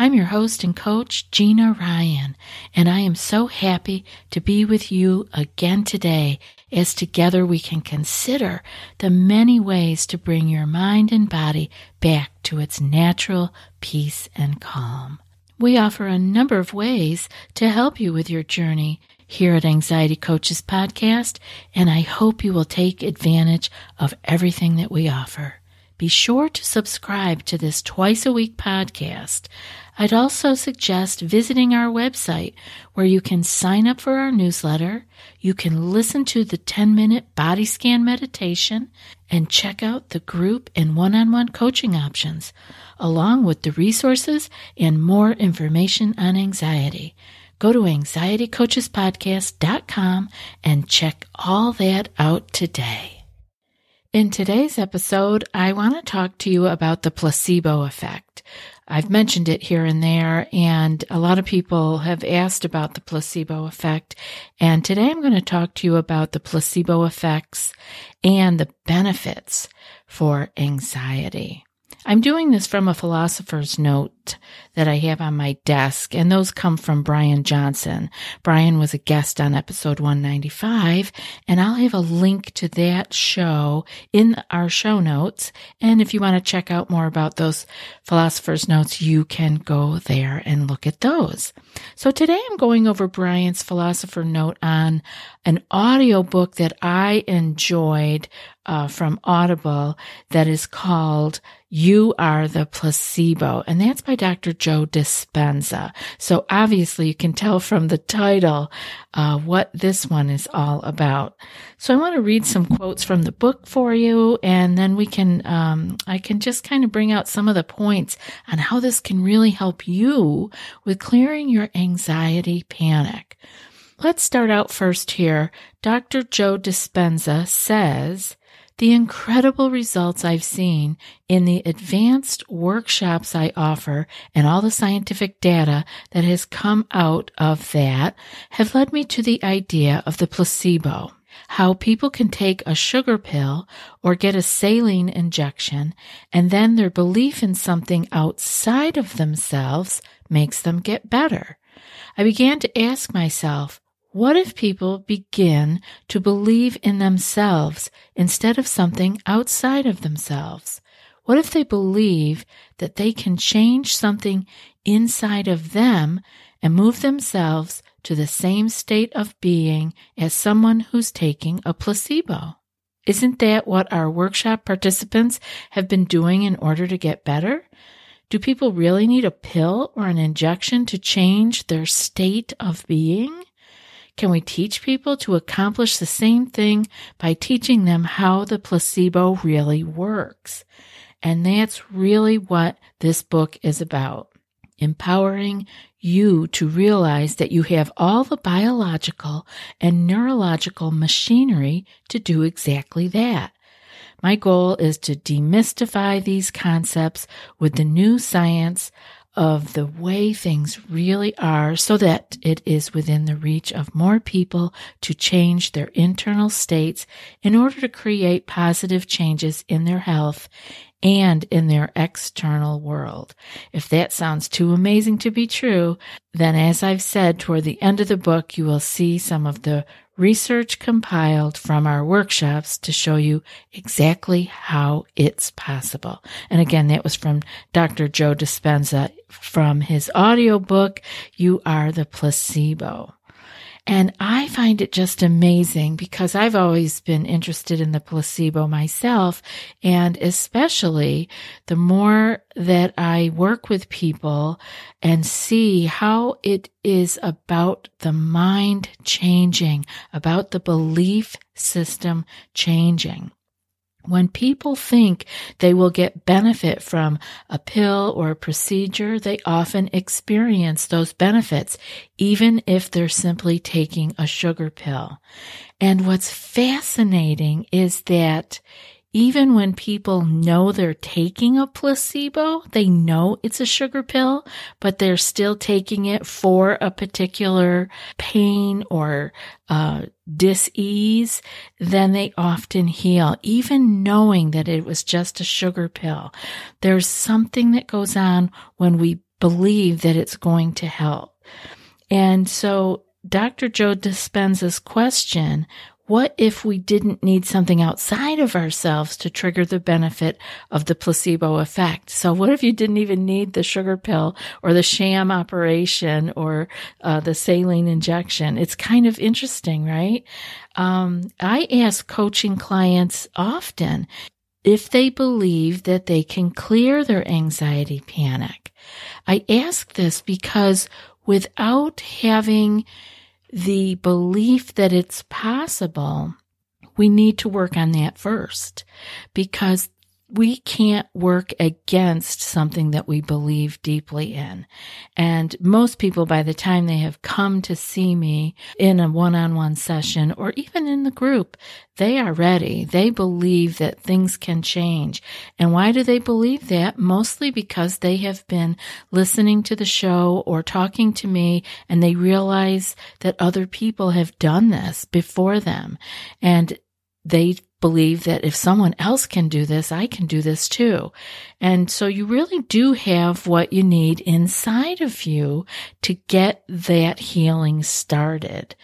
I'm your host and coach, Gina Ryan, and I am so happy to be with you again today as together we can consider the many ways to bring your mind and body back to its natural peace and calm. We offer a number of ways to help you with your journey here at Anxiety Coaches Podcast, and I hope you will take advantage of everything that we offer. Be sure to subscribe to this twice a week podcast. I'd also suggest visiting our website where you can sign up for our newsletter, you can listen to the 10 minute body scan meditation, and check out the group and one on one coaching options, along with the resources and more information on anxiety. Go to anxietycoachespodcast.com and check all that out today. In today's episode, I want to talk to you about the placebo effect. I've mentioned it here and there, and a lot of people have asked about the placebo effect. And today I'm going to talk to you about the placebo effects and the benefits for anxiety. I'm doing this from a philosopher's note that I have on my desk, and those come from Brian Johnson. Brian was a guest on episode 195, and I'll have a link to that show in our show notes. And if you want to check out more about those philosopher's notes, you can go there and look at those. So today I'm going over Brian's philosopher note on an audio book that I enjoyed uh, from Audible that is called You Are the Placebo. And that's by Dr. Joe Dispenza. So obviously you can tell from the title uh, what this one is all about. So I want to read some quotes from the book for you, and then we can, um, I can just kind of bring out some of the points on how this can really help you with clearing your anxiety panic. Let's start out first here. Dr. Joe Dispenza says, the incredible results I've seen in the advanced workshops I offer and all the scientific data that has come out of that have led me to the idea of the placebo. How people can take a sugar pill or get a saline injection and then their belief in something outside of themselves makes them get better. I began to ask myself, what if people begin to believe in themselves instead of something outside of themselves? What if they believe that they can change something inside of them and move themselves to the same state of being as someone who's taking a placebo? Isn't that what our workshop participants have been doing in order to get better? Do people really need a pill or an injection to change their state of being? Can we teach people to accomplish the same thing by teaching them how the placebo really works? And that's really what this book is about. Empowering you to realize that you have all the biological and neurological machinery to do exactly that. My goal is to demystify these concepts with the new science of the way things really are so that it is within the reach of more people to change their internal states in order to create positive changes in their health and in their external world. If that sounds too amazing to be true, then as I've said toward the end of the book, you will see some of the research compiled from our workshops to show you exactly how it's possible. And again, that was from Dr. Joe Dispenza from his audiobook, You Are the Placebo. And I find it just amazing because I've always been interested in the placebo myself. And especially the more that I work with people and see how it is about the mind changing, about the belief system changing. When people think they will get benefit from a pill or a procedure, they often experience those benefits, even if they're simply taking a sugar pill. And what's fascinating is that even when people know they're taking a placebo, they know it's a sugar pill, but they're still taking it for a particular pain or uh, dis-ease, then they often heal, even knowing that it was just a sugar pill. There's something that goes on when we believe that it's going to help. And so Dr. Joe Dispenza's question what if we didn't need something outside of ourselves to trigger the benefit of the placebo effect? So what if you didn't even need the sugar pill or the sham operation or uh, the saline injection? It's kind of interesting, right? Um, I ask coaching clients often if they believe that they can clear their anxiety panic. I ask this because without having the belief that it's possible, we need to work on that first because we can't work against something that we believe deeply in. And most people, by the time they have come to see me in a one on one session or even in the group, they are ready. They believe that things can change. And why do they believe that? Mostly because they have been listening to the show or talking to me and they realize that other people have done this before them. And they believe that if someone else can do this, I can do this too. And so you really do have what you need inside of you to get that healing started.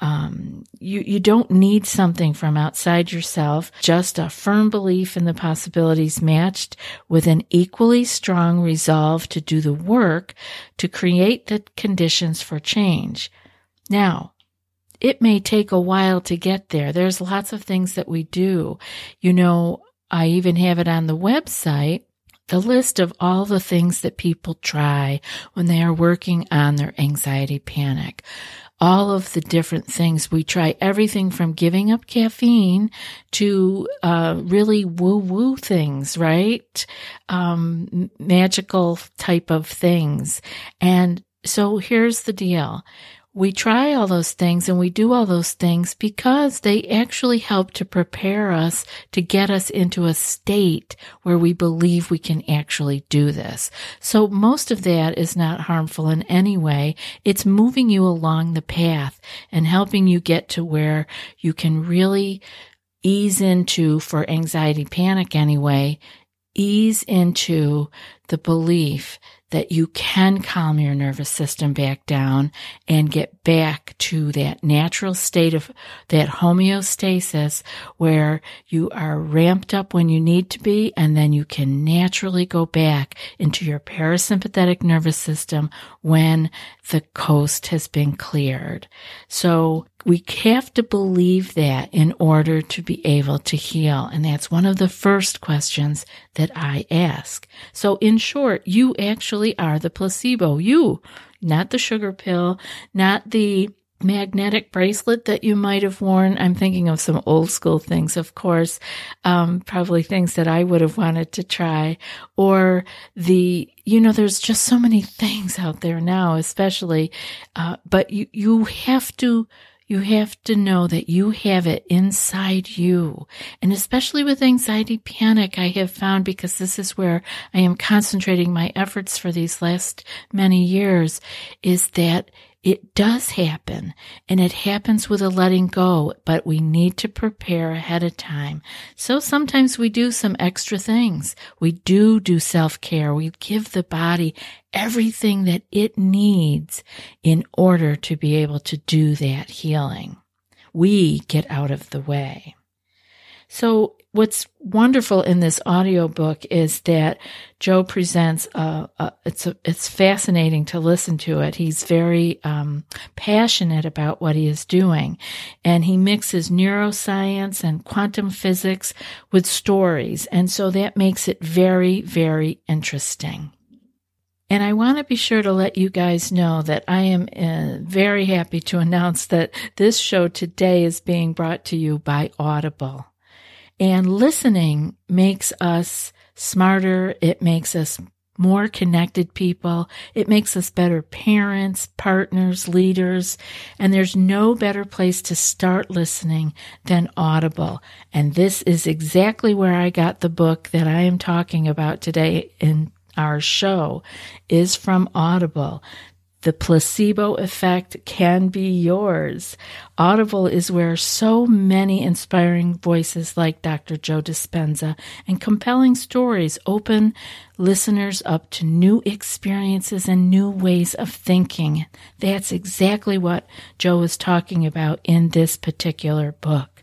Um, you, you don't need something from outside yourself, just a firm belief in the possibilities matched with an equally strong resolve to do the work to create the conditions for change. Now, it may take a while to get there. There's lots of things that we do. You know, I even have it on the website the list of all the things that people try when they are working on their anxiety panic. All of the different things. We try everything from giving up caffeine to uh, really woo woo things, right? Um, magical type of things. And so here's the deal we try all those things and we do all those things because they actually help to prepare us to get us into a state where we believe we can actually do this. So most of that is not harmful in any way. It's moving you along the path and helping you get to where you can really ease into, for anxiety panic anyway, ease into the belief that you can calm your nervous system back down and get back to that natural state of that homeostasis where you are ramped up when you need to be and then you can naturally go back into your parasympathetic nervous system when the coast has been cleared. So we have to believe that in order to be able to heal. And that's one of the first questions that I ask. So in short, you actually are the placebo. You, not the sugar pill, not the magnetic bracelet that you might have worn. I'm thinking of some old school things, of course, um, probably things that I would have wanted to try. Or the, you know, there's just so many things out there now, especially, uh, but you, you have to you have to know that you have it inside you. And especially with anxiety panic, I have found because this is where I am concentrating my efforts for these last many years is that it does happen and it happens with a letting go, but we need to prepare ahead of time. So sometimes we do some extra things. We do do self care. We give the body everything that it needs in order to be able to do that healing. We get out of the way. So what's wonderful in this audiobook is that Joe presents a, a it's a, it's fascinating to listen to it. He's very um, passionate about what he is doing, and he mixes neuroscience and quantum physics with stories, and so that makes it very very interesting. And I want to be sure to let you guys know that I am uh, very happy to announce that this show today is being brought to you by Audible. And listening makes us smarter. It makes us more connected people. It makes us better parents, partners, leaders. And there's no better place to start listening than Audible. And this is exactly where I got the book that I am talking about today in our show is from Audible. The placebo effect can be yours. Audible is where so many inspiring voices like Dr. Joe Dispenza and compelling stories open listeners up to new experiences and new ways of thinking. That's exactly what Joe is talking about in this particular book.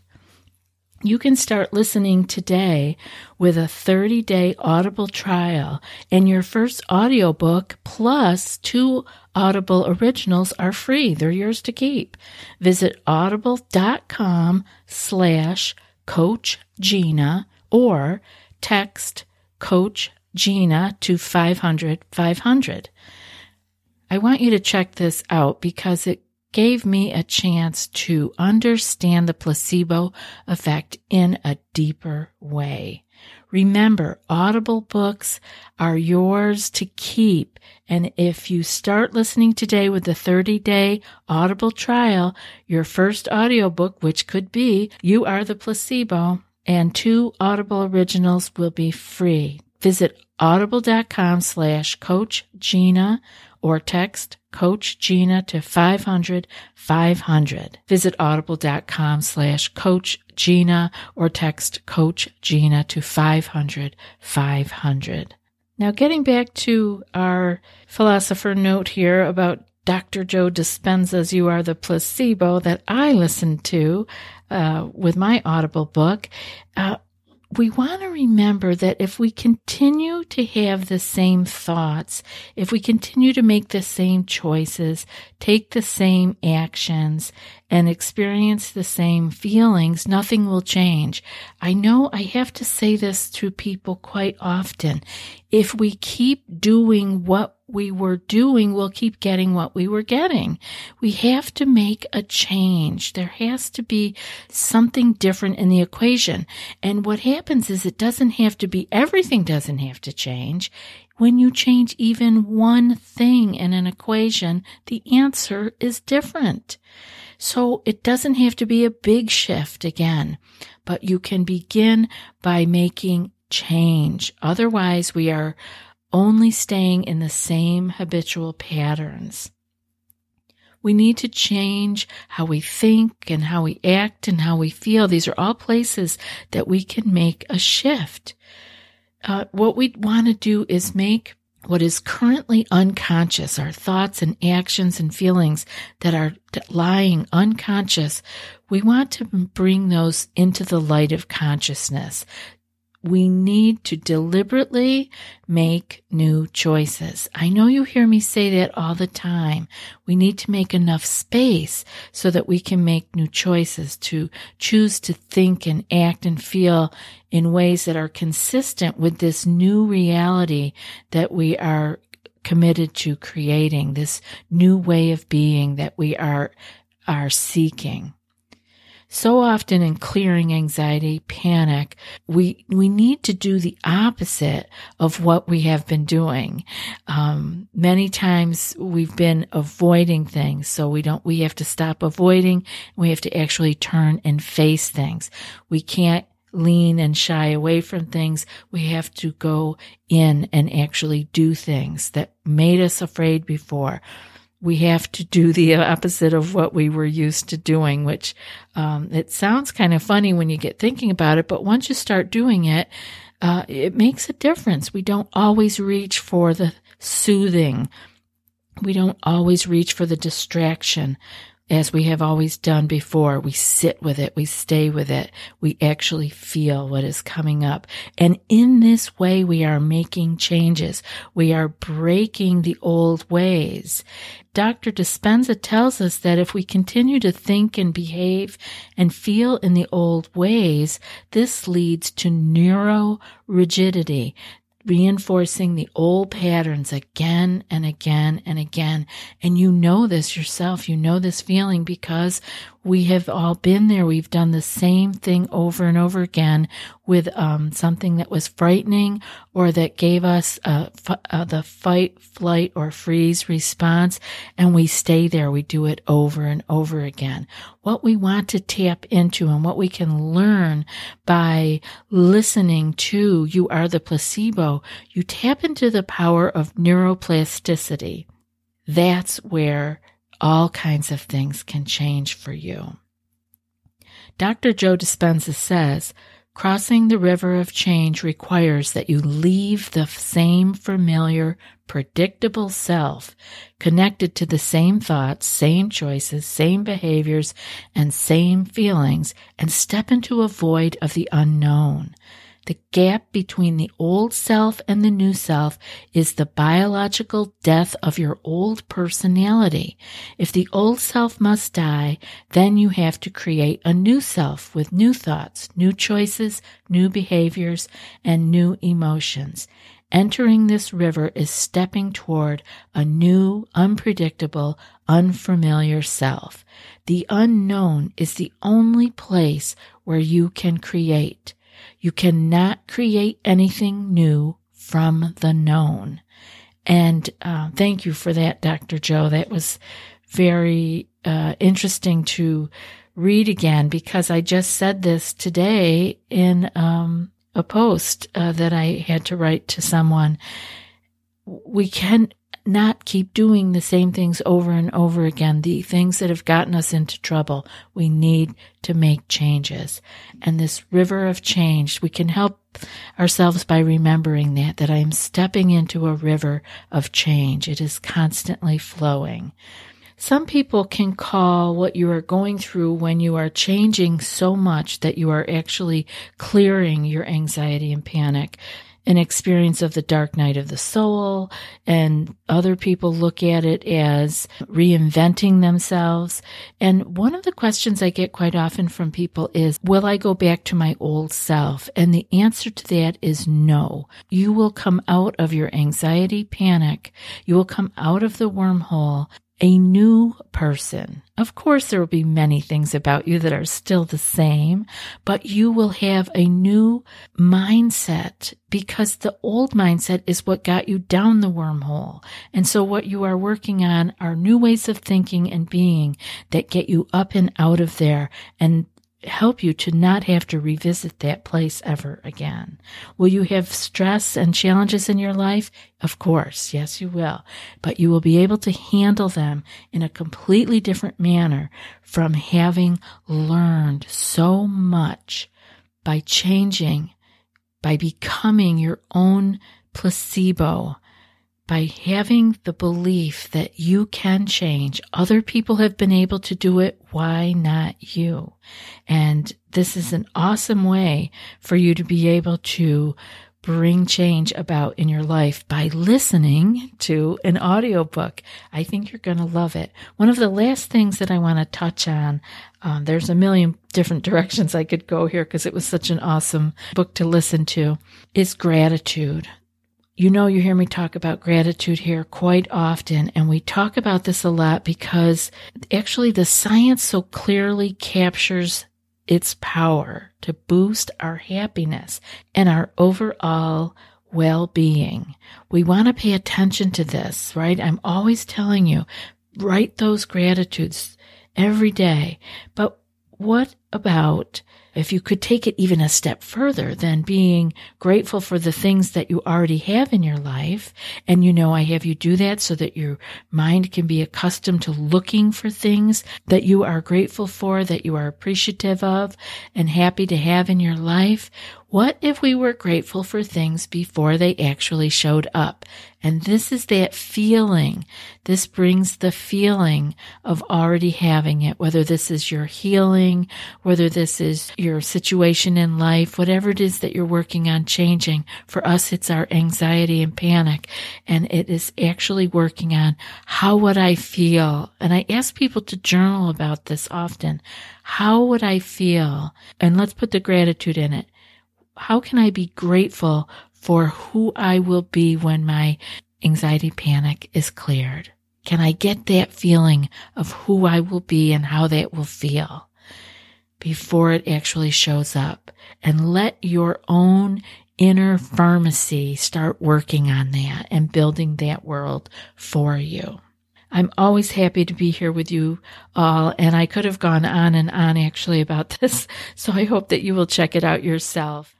You can start listening today with a 30 day Audible trial, and your first audiobook plus two Audible originals are free. They're yours to keep. Visit audible.com slash coach Gina or text coach Gina to 500 500. I want you to check this out because it gave me a chance to understand the placebo effect in a deeper way. Remember, Audible books are yours to keep. And if you start listening today with the 30 day Audible trial, your first audiobook, which could be You Are the Placebo, and two Audible originals will be free. Visit audible.com slash coach Gina or text Coach Gina to 500 500. Visit audible.com slash Coach Gina or text Coach Gina to 500 500. Now, getting back to our philosopher note here about Dr. Joe Dispenza's You Are the Placebo that I listened to uh, with my Audible book, uh, we want to remember that if we continue to have the same thoughts, if we continue to make the same choices, take the same actions, and experience the same feelings, nothing will change. I know I have to say this to people quite often. If we keep doing what we were doing, we'll keep getting what we were getting. We have to make a change. There has to be something different in the equation. And what happens is it doesn't have to be, everything doesn't have to change. When you change even one thing in an equation, the answer is different. So it doesn't have to be a big shift again, but you can begin by making change. Otherwise, we are only staying in the same habitual patterns. We need to change how we think and how we act and how we feel. These are all places that we can make a shift. Uh, what we want to do is make what is currently unconscious, our thoughts and actions and feelings that are lying unconscious, we want to bring those into the light of consciousness we need to deliberately make new choices. I know you hear me say that all the time. We need to make enough space so that we can make new choices to choose to think and act and feel in ways that are consistent with this new reality that we are committed to creating, this new way of being that we are, are seeking. So often in clearing anxiety, panic, we, we need to do the opposite of what we have been doing. Um, many times we've been avoiding things. So we don't, we have to stop avoiding. We have to actually turn and face things. We can't lean and shy away from things. We have to go in and actually do things that made us afraid before we have to do the opposite of what we were used to doing, which um, it sounds kind of funny when you get thinking about it, but once you start doing it, uh, it makes a difference. We don't always reach for the soothing. We don't always reach for the distraction as we have always done before. We sit with it. We stay with it. We actually feel what is coming up. And in this way, we are making changes. We are breaking the old ways. Dr. Dispenza tells us that if we continue to think and behave and feel in the old ways, this leads to neuro rigidity reinforcing the old patterns again and again and again. And you know this yourself. You know this feeling because We have all been there. We've done the same thing over and over again with um, something that was frightening or that gave us uh, the fight, flight, or freeze response, and we stay there. We do it over and over again. What we want to tap into and what we can learn by listening to You Are the Placebo, you tap into the power of neuroplasticity. That's where all kinds of things can change for you. Dr. Joe Dispenza says, Crossing the river of change requires that you leave the same familiar, predictable self connected to the same thoughts, same choices, same behaviors, and same feelings and step into a void of the unknown. The gap between the old self and the new self is the biological death of your old personality. If the old self must die, then you have to create a new self with new thoughts, new choices, new behaviors, and new emotions. Entering this river is stepping toward a new, unpredictable, unfamiliar self. The unknown is the only place where you can create. You cannot create anything new from the known. And uh, thank you for that, Dr. Joe. That was very uh, interesting to read again because I just said this today in um, a post uh, that I had to write to someone. We can not keep doing the same things over and over again, the things that have gotten us into trouble. We need to make changes. And this river of change, we can help ourselves by remembering that, that I am stepping into a river of change. It is constantly flowing. Some people can call what you are going through when you are changing so much that you are actually clearing your anxiety and panic an experience of the dark night of the soul, and other people look at it as reinventing themselves. And one of the questions I get quite often from people is, will I go back to my old self? And the answer to that is no. You will come out of your anxiety, panic. You will come out of the wormhole a new person. Of course, there will be many things about you that are still the same, but you will have a new mindset because the old mindset is what got you down the wormhole. And so what you are working on are new ways of thinking and being that get you up and out of there and help you to not have to revisit that place ever again. Will you have stress and challenges in your life? Of course, yes, you will. But you will be able to handle them in a completely different manner from having learned so much by changing, by becoming your own placebo by having the belief that you can change. Other people have been able to do it. Why not you? And this is an awesome way for you to be able to bring change about in your life by listening to an audiobook. I think you're going to love it. One of the last things that I want to touch on, um, there's a million different directions I could go here because it was such an awesome book to listen to, is gratitude. You know, you hear me talk about gratitude here quite often, and we talk about this a lot because actually the science so clearly captures its power to boost our happiness and our overall well being. We want to pay attention to this, right? I'm always telling you, write those gratitudes every day. But what about if you could take it even a step further than being grateful for the things that you already have in your life, and you know, I have you do that so that your mind can be accustomed to looking for things that you are grateful for, that you are appreciative of, and happy to have in your life. What if we were grateful for things before they actually showed up? And this is that feeling. This brings the feeling of already having it, whether this is your healing, whether this is your situation in life, whatever it is that you're working on changing. For us, it's our anxiety and panic. And it is actually working on how would I feel? And I ask people to journal about this often. How would I feel? And let's put the gratitude in it how can I be grateful for who I will be when my anxiety panic is cleared? Can I get that feeling of who I will be and how that will feel before it actually shows up? And let your own inner pharmacy start working on that and building that world for you. I'm always happy to be here with you all, and I could have gone on and on actually about this, so I hope that you will check it out yourself.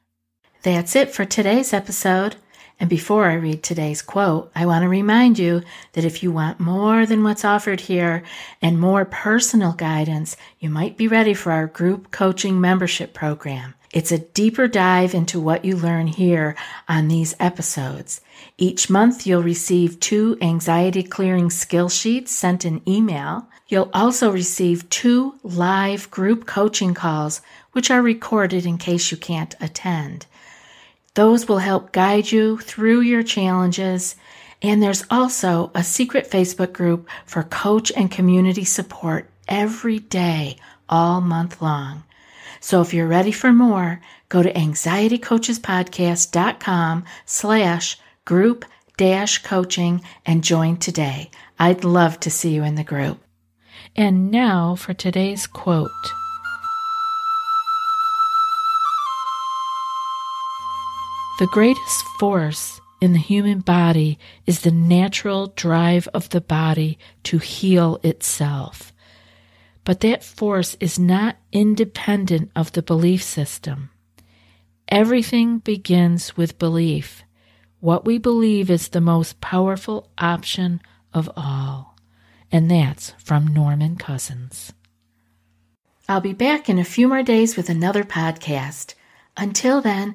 That's it for today's episode. And before I read today's quote, I want to remind you that if you want more than what's offered here and more personal guidance, you might be ready for our group coaching membership program. It's a deeper dive into what you learn here on these episodes. Each month, you'll receive two anxiety clearing skill sheets sent in email. You'll also receive two live group coaching calls, which are recorded in case you can't attend. Those will help guide you through your challenges. And there's also a secret Facebook group for coach and community support every day, all month long. So if you're ready for more, go to anxietycoachespodcast.com slash group dash coaching and join today. I'd love to see you in the group. And now for today's quote. The greatest force in the human body is the natural drive of the body to heal itself. But that force is not independent of the belief system. Everything begins with belief. What we believe is the most powerful option of all. And that's from Norman Cousins. I'll be back in a few more days with another podcast. Until then,